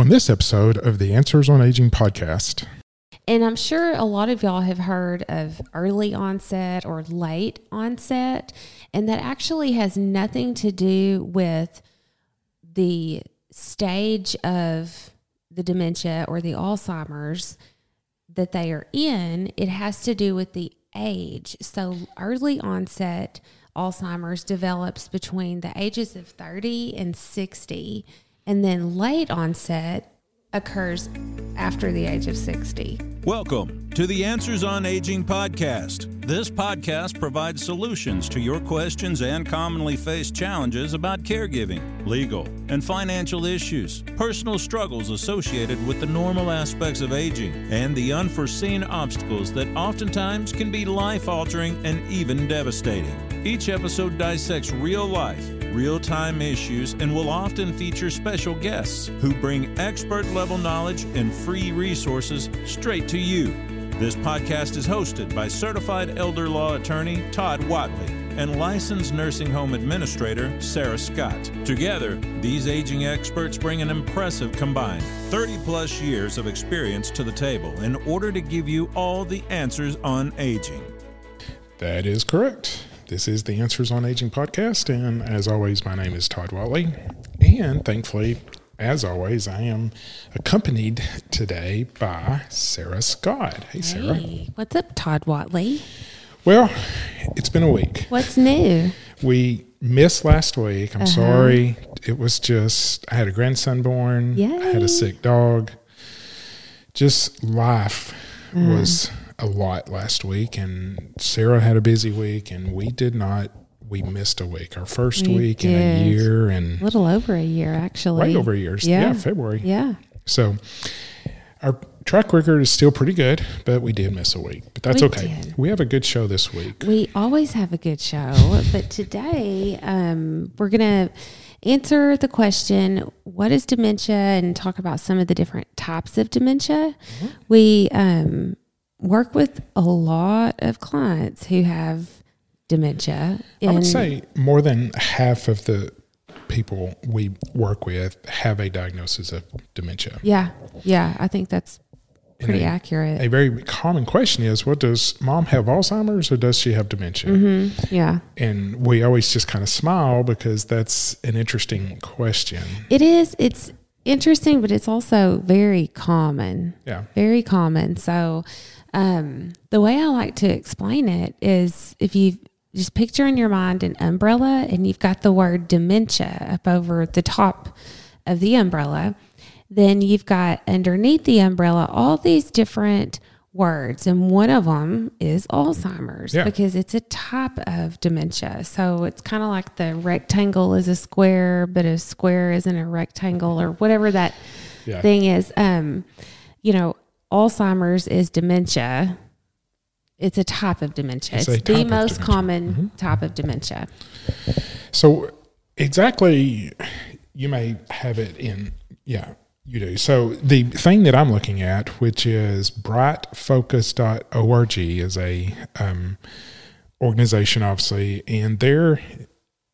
on this episode of the Answers on Aging podcast. And I'm sure a lot of y'all have heard of early onset or late onset, and that actually has nothing to do with the stage of the dementia or the Alzheimer's that they are in. It has to do with the age. So, early onset Alzheimer's develops between the ages of 30 and 60, and then late onset occurs after the age of 60. Welcome to the Answers on Aging podcast. This podcast provides solutions to your questions and commonly faced challenges about caregiving, legal, and financial issues, personal struggles associated with the normal aspects of aging, and the unforeseen obstacles that oftentimes can be life altering and even devastating. Each episode dissects real life real time issues, and will often feature special guests who bring expert level knowledge and free resources straight to you. This podcast is hosted by certified elder law attorney Todd Watley and licensed nursing home administrator Sarah Scott. Together, these aging experts bring an impressive combined 30 plus years of experience to the table in order to give you all the answers on aging. That is correct. This is the Answers on Aging podcast, and as always, my name is Todd Watley. And thankfully, as always, I am accompanied today by Sarah Scott. Hey, Sarah. Hey, what's up, Todd Watley? Well, it's been a week. What's new? We missed last week. I'm uh-huh. sorry. It was just, I had a grandson born, Yeah. I had a sick dog. Just life was mm. A lot last week, and Sarah had a busy week, and we did not. We missed a week, our first We week in a year, and A little over a year, actually. right over a year. Yeah, Yeah. February. Yeah. So our track record is still pretty good, but we did miss a week. But that's We okay. did. We have a good show this week. We always have a good show, but today um, we're going to answer the question what is dementia and talk about some of the different types of dementia. Mm-hmm. We um, work with a lot of clients who have dementia. I would say more than half of the people we work with have a diagnosis of dementia. Yeah, yeah, I think that's pretty a- accurate. A very common question is, what does mom have Alzheimer's or does she have dementia? Mm-hmm. yeah. And we always just kind of smile because that's an interesting question. It is. It's interesting, but it's also very common. Yeah. Very common. So, um, the way I like to explain it is if you just picture in your mind an umbrella and you've got the word dementia up over the top of the umbrella, then you've got underneath the umbrella all these different words. And one of them is Alzheimer's Yeah. because it's a type of dementia. So it's kind of like the rectangle is a square, but a square isn't a rectangle or whatever that Yeah. thing is. Um, you know, Alzheimer's is dementia. It's a type of dementia. It's It's, the most dementia. common type of dementia. So exactly, you may have it in, yeah, you do. So the thing that I'm looking at, which is brightfocus.org, is a um, organization, obviously, and their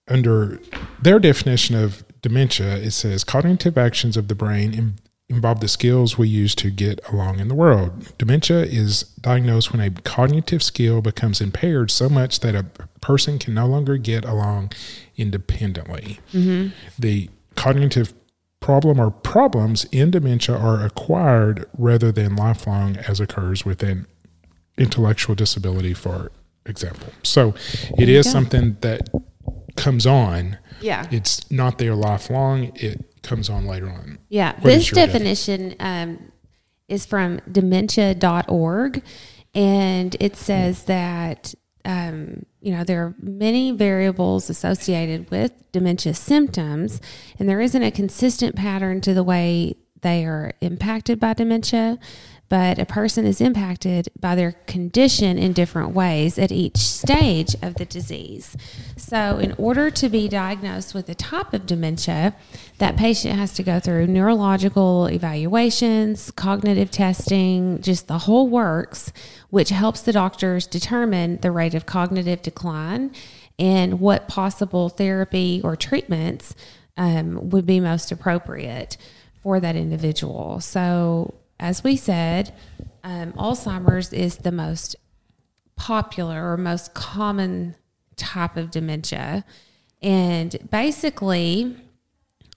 under their definition of dementia, it says cognitive actions of the brain in, involve the skills we use to get along in the world. Dementia is diagnosed when a cognitive skill becomes impaired so much that a person can no longer get along independently. Mm-hmm. The cognitive problem or problems in dementia are acquired rather than lifelong, as occurs with an intellectual disability, for example. So it is go. something that comes on. Yeah. It's not there lifelong. It comes on later on. Yeah, What is this definition um, is from dementia.org, and it says that um, you know there are many variables associated with dementia symptoms, and there isn't a consistent pattern to the way they are impacted by dementia. But a person is impacted by their condition in different ways at each stage of the disease. So, in order to be diagnosed with a type of dementia, that patient has to go through neurological evaluations, cognitive testing, just the whole works, which helps the doctors determine the rate of cognitive decline and what possible therapy or treatments um, would be most appropriate for that individual. So, as we said, um, Alzheimer's is the most popular or most common type of dementia. And basically,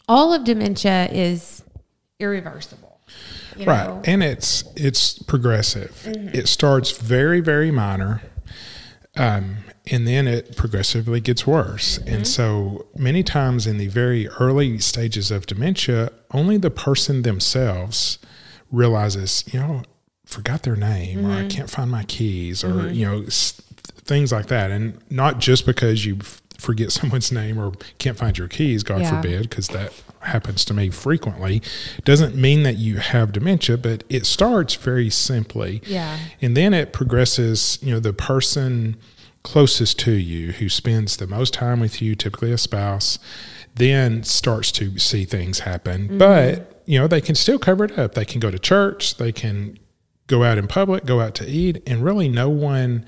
all of dementia is irreversible. you Right. know? And it's it's progressive. It starts very, very minor. Um, and then it progressively gets worse. And so many times in the very early stages of dementia, only the person themselves realizes, you know, forgot their name or I mm-hmm. can't find my keys or, mm-hmm. you know, s- things like that. And not just because you f- forget someone's name or can't find your keys, God Yeah. forbid, because that happens to me frequently, doesn't mean that you have dementia, but it starts very simply. Yeah. And then it progresses, you know, the person closest to you who spends the most time with you, typically a spouse, then starts to see things happen. But, mm-hmm. You know, they can still cover it up. They can go to church, they can go out in public, go out to eat, and really no one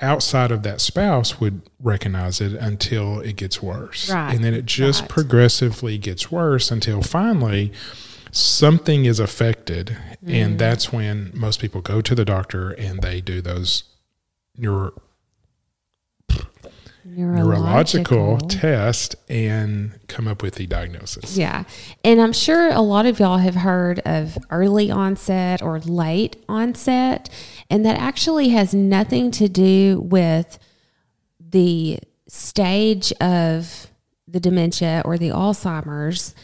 outside of that spouse would recognize it until it gets worse. Right, And then it just right. progressively gets worse until finally something is affected. Mm. And that's when most people go to the doctor and they do those neuro, neurological test and come up with the diagnosis. Yeah. And I'm sure a lot of y'all have heard of early onset or late onset. And that actually has nothing to do with the stage of the dementia or the Alzheimer's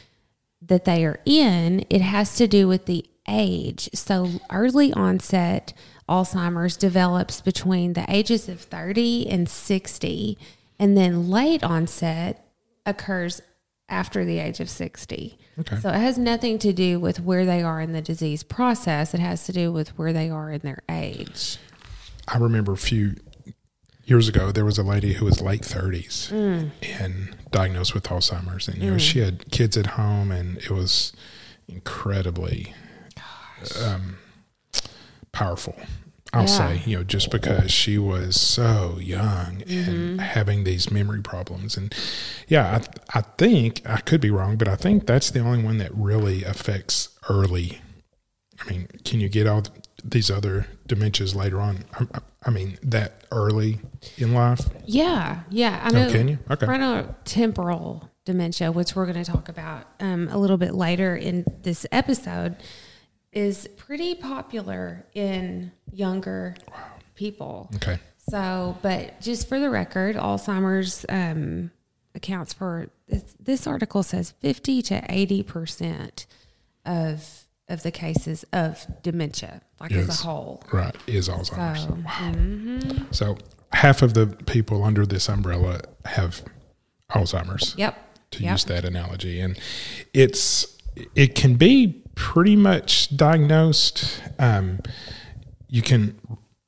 that they are in. It has to do with the age. So early onset Alzheimer's develops between the ages of 30 and 60. And then late onset occurs after the age of 60. Okay. So it has nothing to do with where they are in the disease process. It has to do with where they are in their age. I remember a few years ago, there was a lady who was late 30s Mm. and diagnosed with Alzheimer's. And, you know, she had kids at home and it was incredibly um, powerful. I'll Yeah. say, you know, just because she was so young Mm-hmm. and having these memory problems. And yeah, I, I think, I could be wrong, but I think that's the only one that really affects early. I mean, can you get all these other dementias later on? I, I mean, that early in life? Yeah, yeah. I know. Oh, can you? Okay. Frontotemporal dementia, which we're going to talk about um, a little bit later in this episode, is pretty popular in younger people. Okay. So, but just for the record, Alzheimer's um, accounts for this, this article says 50 to 80 percent of of the cases of dementia, like as a whole. Right. Is Alzheimer's. So, mm-hmm. So half of the people under this umbrella have Alzheimer's. Yep. to yep. use that analogy. And it's it can be pretty much diagnosed. Um, you can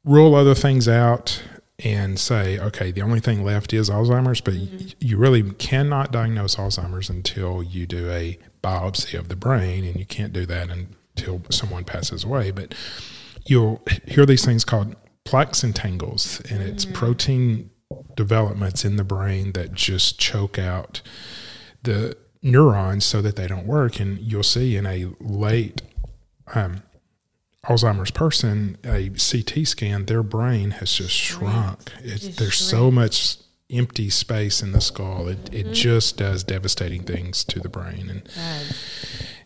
rule other things out and say, okay, the only thing left is Alzheimer's, but y- you really cannot diagnose Alzheimer's until you do a biopsy of the brain, and you can't do that until someone passes away. But you'll hear these things called plaques and tangles, and it's protein developments in the brain that just choke out the neurons so that they don't work. And you'll see in a late um, Alzheimer's person, a CT scan, their brain has just shrunk. There's so much empty space in the skull. It, it just does devastating things to the brain. And God.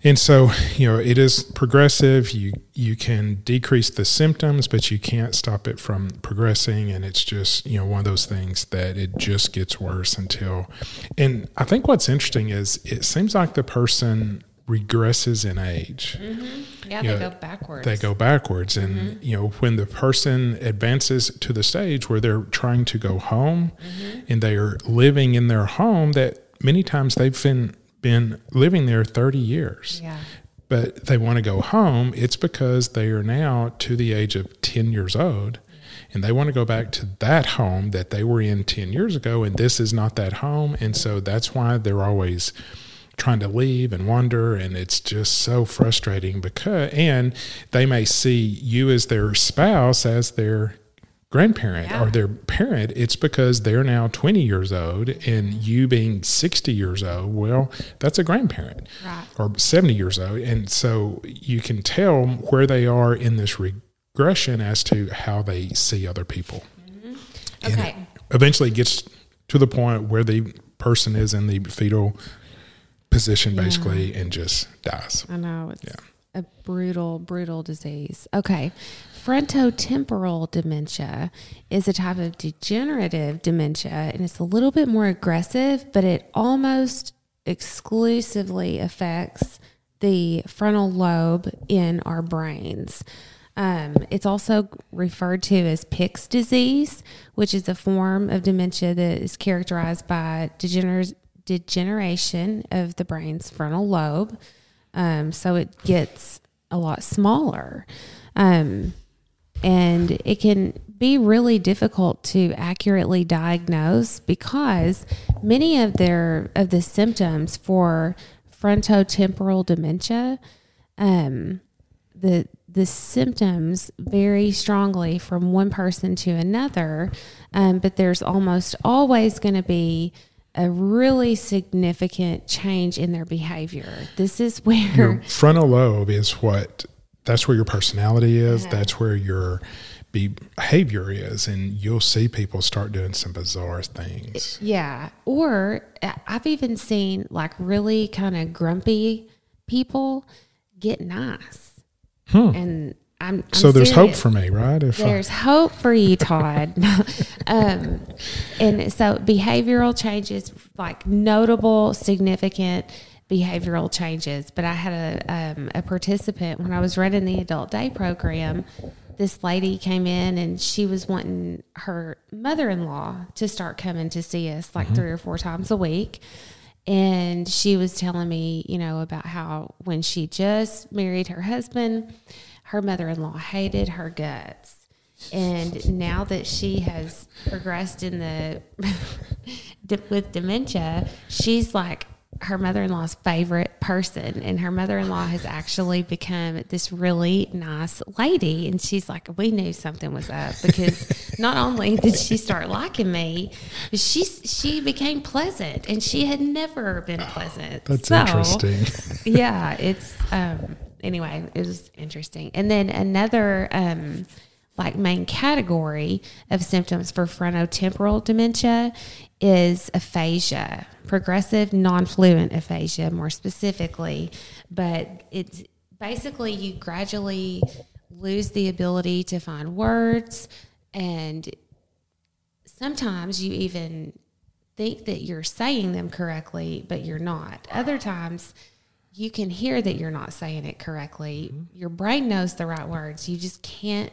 And so, you know, it is progressive. You you can decrease the symptoms, but you can't stop it from progressing. And it's just, you know, one of those things that it just gets worse until. And I think what's interesting is it seems like the person regresses in age. Mm-hmm. Yeah, Yeah, they go backwards. They go backwards. And, mm-hmm. you know, when the person advances to the stage where they're trying to go home mm-hmm. and they are living in their home, that many times they've been, been living there 30 years Yeah. but they want to go home, it's because they are now to the age of 10 years old and they want to go back to that home that they were in 10 years ago. And this is not that home. And so that's why they're always trying to leave and wander. And it's just so frustrating because, and they may see you as their spouse as their grandparent Yeah. or their parent, it's because they're now 20 years old and you being 60 years old, well, that's a grandparent Right. or 70 years old. And so you can tell where they are in this regression as to how they see other people. Mm-hmm. And Okay. it eventually gets to the point where the person is in the fetal position basically and just dies. I know it's Yeah. a brutal, brutal disease. Okay. Frontotemporal dementia is a type of degenerative dementia and it's a little bit more aggressive, but it almost exclusively affects the frontal lobe in our brains. Um, it's also referred to as Pick's disease, which is a form of dementia that is characterized by degener- degeneration of the brain's frontal lobe. Um, so it gets a lot smaller. Um, and it can be really difficult to accurately diagnose because many of their of the symptoms for frontotemporal dementia um, the the symptoms vary strongly from one person to another, um, but there's almost always going to be a really significant change in their behavior. This is where frontal lobe is what that's where your personality is, that's where your behavior is and you'll see people start doing some bizarre things. Yeah. Or uh, I've even seen like really kind of grumpy people get nice. And I'm, I'm Hmm. so there's hope for me, right? If I- There's hope for you, Todd. um, and so behavioral changes, like notable, significant behavioral changes. But I had a, um, a participant when I was running the adult day program. This lady came in and she was wanting her mother in law to start coming to see us like three or four times a week. And she was telling me, you know, about how when she just married her husband, her mother in law hated her guts. And now that she has progressed in the with dementia, she's like her mother-in-law's favorite person and her mother-in-law has actually become this really nice lady and she's like we knew something was up because not only did she start liking me but she she became pleasant and she had never been pleasant That's So, interesting. yeah, it's um anyway, it was interesting. And then another um like main category of symptoms for frontotemporal dementia is aphasia, progressive non-fluent aphasia more specifically, but it's basically you gradually lose the ability to find words and sometimes you even think that you're saying them correctly, but you're not. Other times, you can hear that you're not saying it correctly. Mm-hmm. Your brain knows the right words. You just can't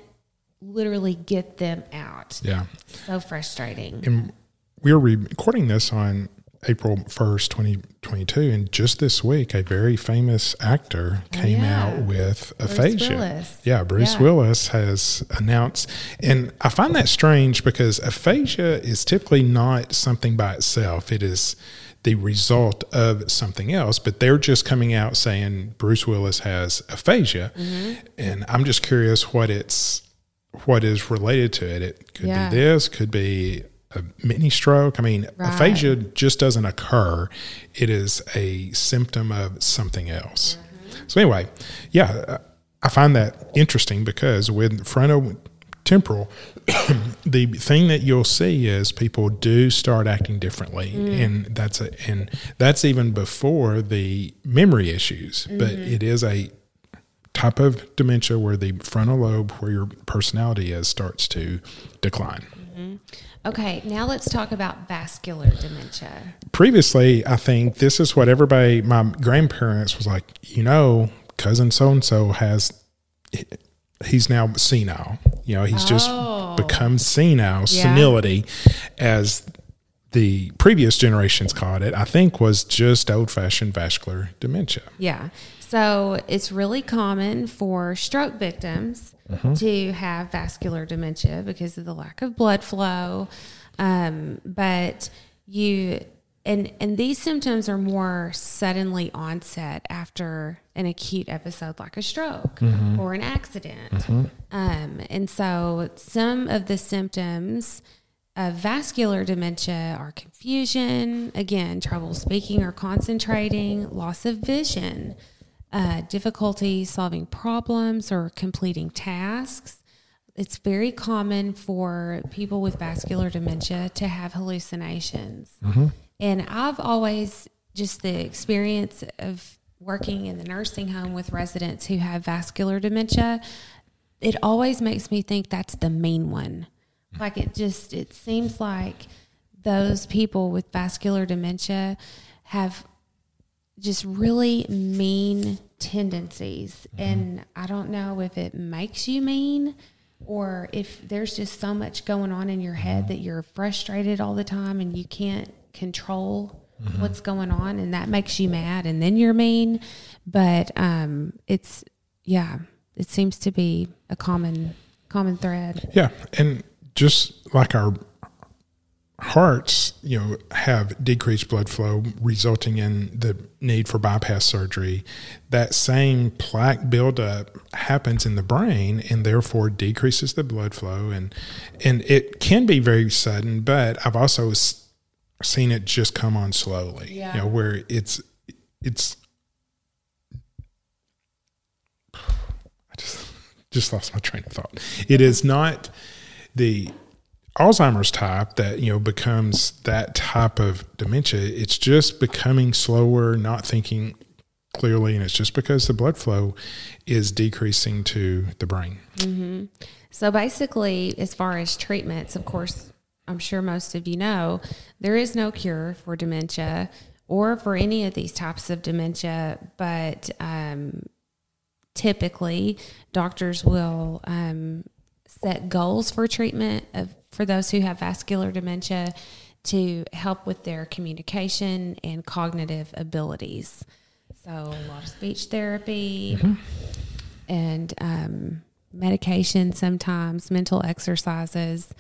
literally get them out. yeah. So frustrating. And we are recording this on April 1st, 2022. And just this week, a very famous actor came Oh, yeah. out with aphasia. Willis. Yeah, Bruce Yeah. Willis has announced. And I find that strange because aphasia is typically not something by itself, it is the result of something else. But they're just coming out saying Bruce Willis has aphasia. Mm-hmm. And I'm just curious what it's. What is related to it? It could Yeah. be this, could be a mini stroke. I mean, Right. aphasia just doesn't occur. It is a symptom of something else. So anyway, yeah, I find that interesting because with frontotemporal, the thing that you'll see is people do start acting differently, mm. and that's a and that's even before the memory issues. But mm-hmm. it is a type of dementia where the frontal lobe, where your personality is, starts to decline. Mm-hmm. Okay, now let's talk about vascular dementia. previously, I think this is what everybody, my grandparents was like, you know, cousin so and so has, he's now senile. You know, he's just Oh. become senile, Yeah. senility, as the previous generations called it, I think was just old fashioned vascular dementia. Yeah. So it's really common for stroke victims to have vascular dementia because of the lack of blood flow. Um, but you and and these symptoms are more suddenly onset after an acute episode like a stroke or an accident. Um, and so some of the symptoms of vascular dementia are confusion again trouble speaking or concentrating loss of vision uh, difficulty solving problems or completing tasks it's very common for people with vascular dementia to have hallucinations. And I've always just the experience of working in the nursing home with residents who have vascular dementia, it always makes me think that's the main one. Like it just it seems like those people with vascular dementia have just really mean tendencies. Mm-hmm. And I don't know if it makes you mean or if there's just so much going on in your head mm-hmm. that you're frustrated all the time and you can't control mm-hmm. what's going on and that makes you mad and then you're mean. But um, it's, yeah, it seems to be a common common thread. Yeah, and just like our hearts, you know, have decreased blood flow, resulting in the need for bypass surgery. That same plaque buildup happens in the brain, and therefore decreases the blood flow, and and it can be very sudden. But I've also seen it just come on slowly. Yeah. You know, where it's it's. I just just lost my train of thought. It is not the Alzheimer's type that you know becomes that type of dementia. It's just becoming slower, not thinking clearly, and it's just because the blood flow is decreasing to the brain. So basically, as far as treatments, of course, I'm sure most of you know, there is no cure for dementia or for any of these types of dementia, but um, typically doctors will um, set goals for treatment of, for those who have vascular dementia to help with their communication and cognitive abilities. So, a lot of speech therapy and um, medication, sometimes mental exercises,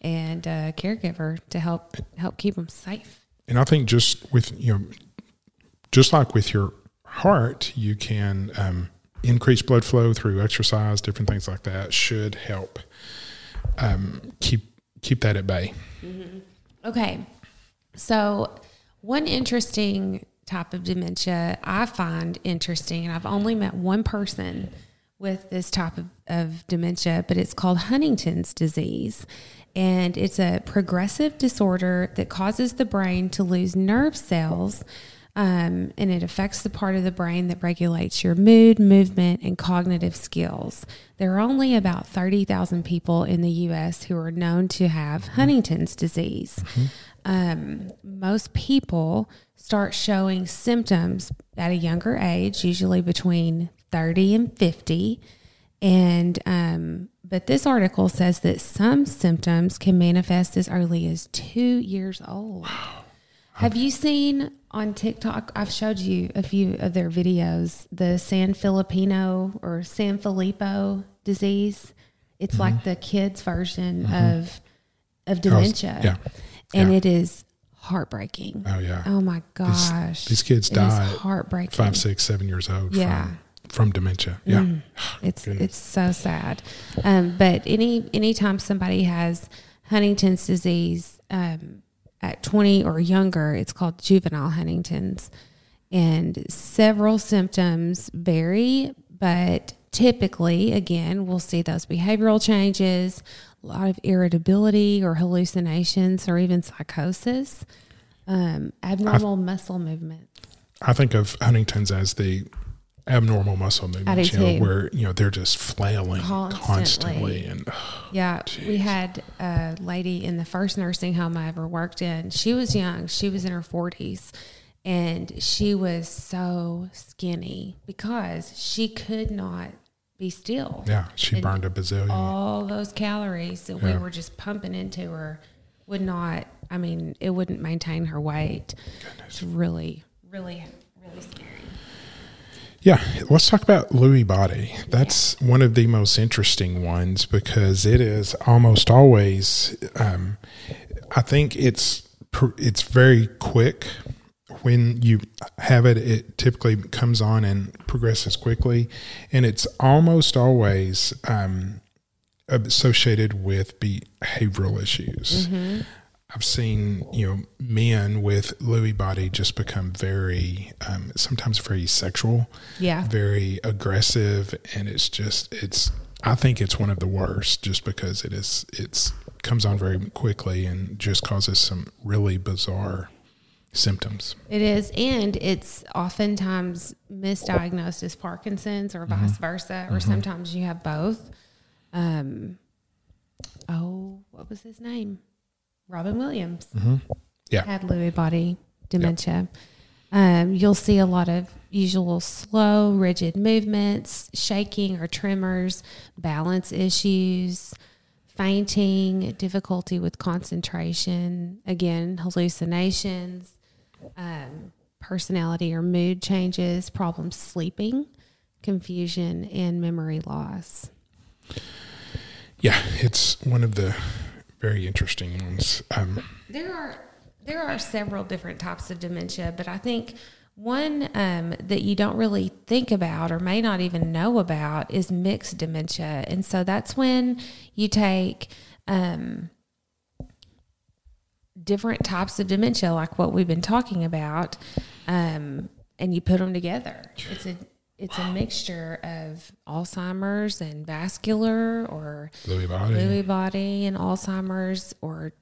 and a caregiver to help help keep them safe. And I think just with you know, just like with your heart, you can um, increase blood flow through exercise, different things like that should help um, keep keep that at bay. Mm-hmm. Okay. So, one interesting type of dementia I find interesting, and I've only met one person with this type of, of dementia, but it's called Huntington's disease. And it's a progressive disorder that causes the brain to lose nerve cells. Um, and it affects the part of the brain that regulates your mood, movement, and cognitive skills. There are only about 30,000 people in the U.S. who are known to have Huntington's disease. Um, most people start showing symptoms at a younger age, usually between 30 and 50. And, um, but this article says that some symptoms can manifest as early as two years old. Have you seen on TikTok? I've showed you a few of their videos. The San Filipino or Sanfilippo disease. It's like the kids' version of of dementia, yeah. and Yeah. it is heartbreaking. Oh yeah, Oh my gosh, these kids It die heartbreaking. five, six, seven years old. Yeah. from, from dementia. Yeah, It's Goodness. it's so sad. Um, but any anytime somebody has Huntington's disease um, at 20 or younger, it's called juvenile Huntington's, and several symptoms vary, but typically, again, we'll see those behavioral changes, a lot of irritability or hallucinations, or even psychosis, um, abnormal muscle movements. I think of Huntington's as the abnormal muscle movements, you know, too. where you know they're just flailing Constantly. constantly, and Yeah, we had a lady in the first nursing home I ever worked in. She was young, she was in her 40s, and she was so skinny because she could not be still. yeah, she And burned a bazillion. All those calories that we were just pumping into her would not, I mean, it wouldn't maintain her weight. It's really, really, really scary. Yeah, let's talk about Lewy body. That's one of the most interesting ones because it is almost always. Um, I think it's it's very quick. When you have it, it typically comes on and progresses quickly, and it's almost always um, associated with behavioral issues. I've seen you know men with Lewy body just become very um, sometimes very sexual, Yeah. very aggressive, and it's just it's. I think it's one of the worst, just because it is it's comes on very quickly and just causes some really bizarre symptoms. It is, and it's oftentimes misdiagnosed as Parkinson's or Mm-hmm. vice versa, or sometimes you have both. Um, oh, what was his name? Robin Williams Mm-hmm. Yeah. had Lewy body dementia. Um, you'll see a lot of usual slow, rigid movements, shaking or tremors, balance issues, fainting, difficulty with concentration, again, hallucinations, um, personality or mood changes, problems sleeping, confusion, and memory loss. Yeah, it's one of the very interesting ones. Um, There are there are several different types of dementia, but I think one um, that you don't really think about or may not even know about is mixed dementia, and so that's when you take um, different types of dementia, like what we've been talking about, um, and you put them together. It's a it's a mixture of Alzheimer's and vascular or Lewy body. Lewy body and Alzheimer's or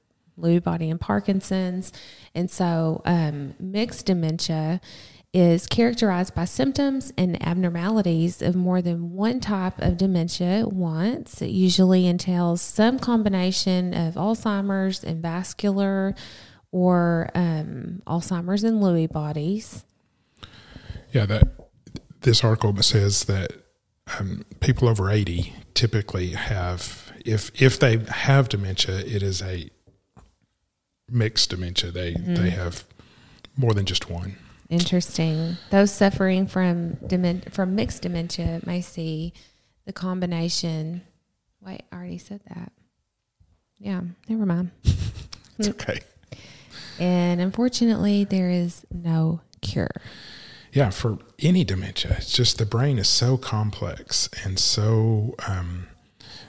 Lewy body and Parkinson's. And so um, mixed dementia is characterized by symptoms and abnormalities of more than one type of dementia at once. It usually entails some combination of Alzheimer's and vascular or um, Alzheimer's and Lewy bodies. Yeah, that this article says that um, people over eighty typically have, if if they have dementia, it is a mixed dementia. They they have more than just one. Interesting. Those suffering from demen- from mixed dementia may see the combination. Wait, I already said that. Yeah, never mind. It's okay. And unfortunately, there is no cure. Yeah, for any dementia, it's just the brain is so complex and so um,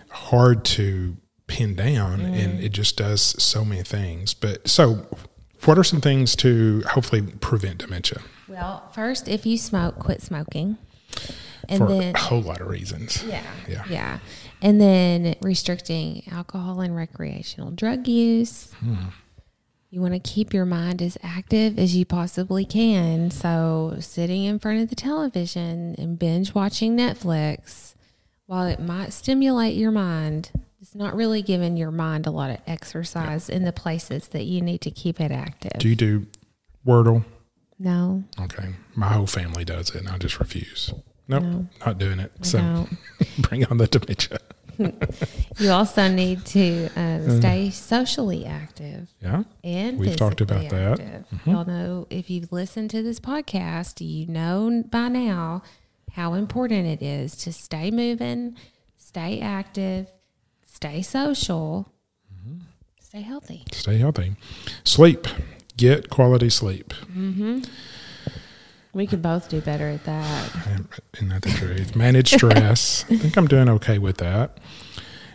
hard to pin down, and it just does so many things. But so, what are some things to hopefully prevent dementia? Well, first, if you smoke, quit smoking. And for then a whole lot of reasons. Yeah. Yeah. Yeah. And then restricting alcohol and recreational drug use. You want to keep your mind as active as you possibly can. So, sitting in front of the television and binge watching Netflix, while it might stimulate your mind, it's not really giving your mind a lot of exercise in the places that you need to keep it active. Do you do Wordle? no, Okay. My whole family does it, and I just refuse. Nope, No. not doing it. I so bring on the dementia. You also need to um, stay socially active. Yeah. and We've talked about that. Mm-hmm. Y'all know if you've listened to this podcast, you know by now how important it is to stay moving, stay active, stay social, Mm-hmm. stay healthy. Stay healthy. Sleep. Get quality sleep. We could both do better at that. Isn't that the truth? Manage stress. I think I'm doing okay with that.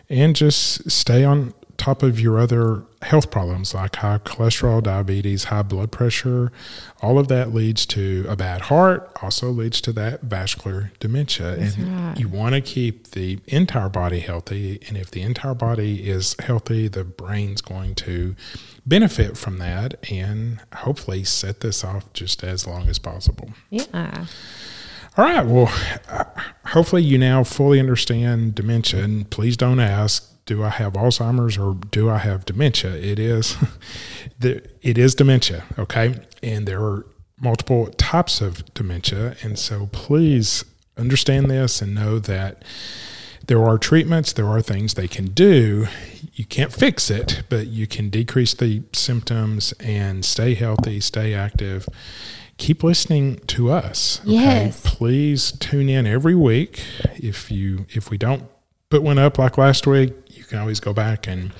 And just stay on top of your other health problems like high cholesterol, diabetes, high blood pressure. All of that leads to a bad heart, also leads to that vascular dementia. and right. you want to keep the entire body healthy. And if the entire body is healthy, the brain's going to benefit from that and hopefully set this off just as long as possible. Yeah. All right. Well, hopefully you now fully understand dementia. And please don't ask, do I have Alzheimer's or do I have dementia? It is, the, it is dementia. Okay, and there are multiple types of dementia, and so please understand this and know that there are treatments. There are things they can do. You can't fix it, but you can decrease the symptoms and stay healthy, stay active. Keep listening to us. Yes. Please tune in every week. If you if we don't put went up like last week, you can always go back and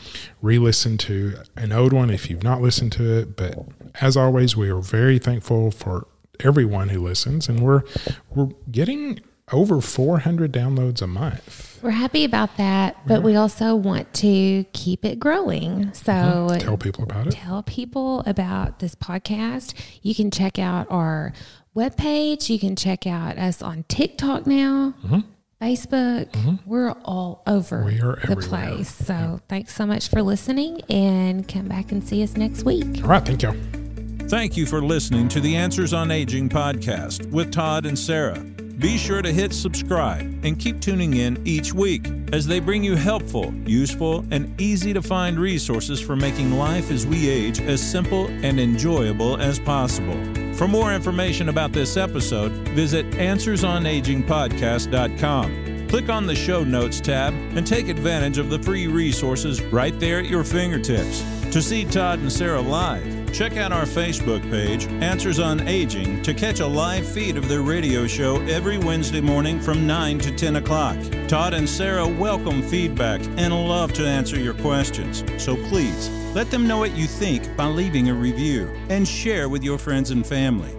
re-listen to an old one if you've not listened to it. But as always, we are very thankful for everyone who listens, and we're we're getting over 400 downloads a month. We're happy about that, but we also want to keep it growing. So uh-huh. Tell people about it. tell people about this podcast. You can check out our webpage. You can check out us on TikTok now, mm-hmm. Facebook. We're all over Mm-hmm. We are the everywhere. place. So thanks so much for listening and come back and see us next week. All right, thank you. Thank you for listening to the Answers on Aging podcast with Todd and Sarah. Be sure to hit subscribe and keep tuning in each week as they bring you helpful, useful, and easy to find resources for making life as we age as simple and enjoyable as possible. For more information about this episode, visit AnswersOnAgingPodcast.com. Click on the Show Notes tab and take advantage of the free resources right there at your fingertips. To see Todd and Sarah live, check out our Facebook page, Answers on Aging, to catch a live feed of their radio show every Wednesday morning from 9 to 10 o'clock. Todd and Sarah welcome feedback and love to answer your questions. So please let them know what you think by leaving a review and share with your friends and family.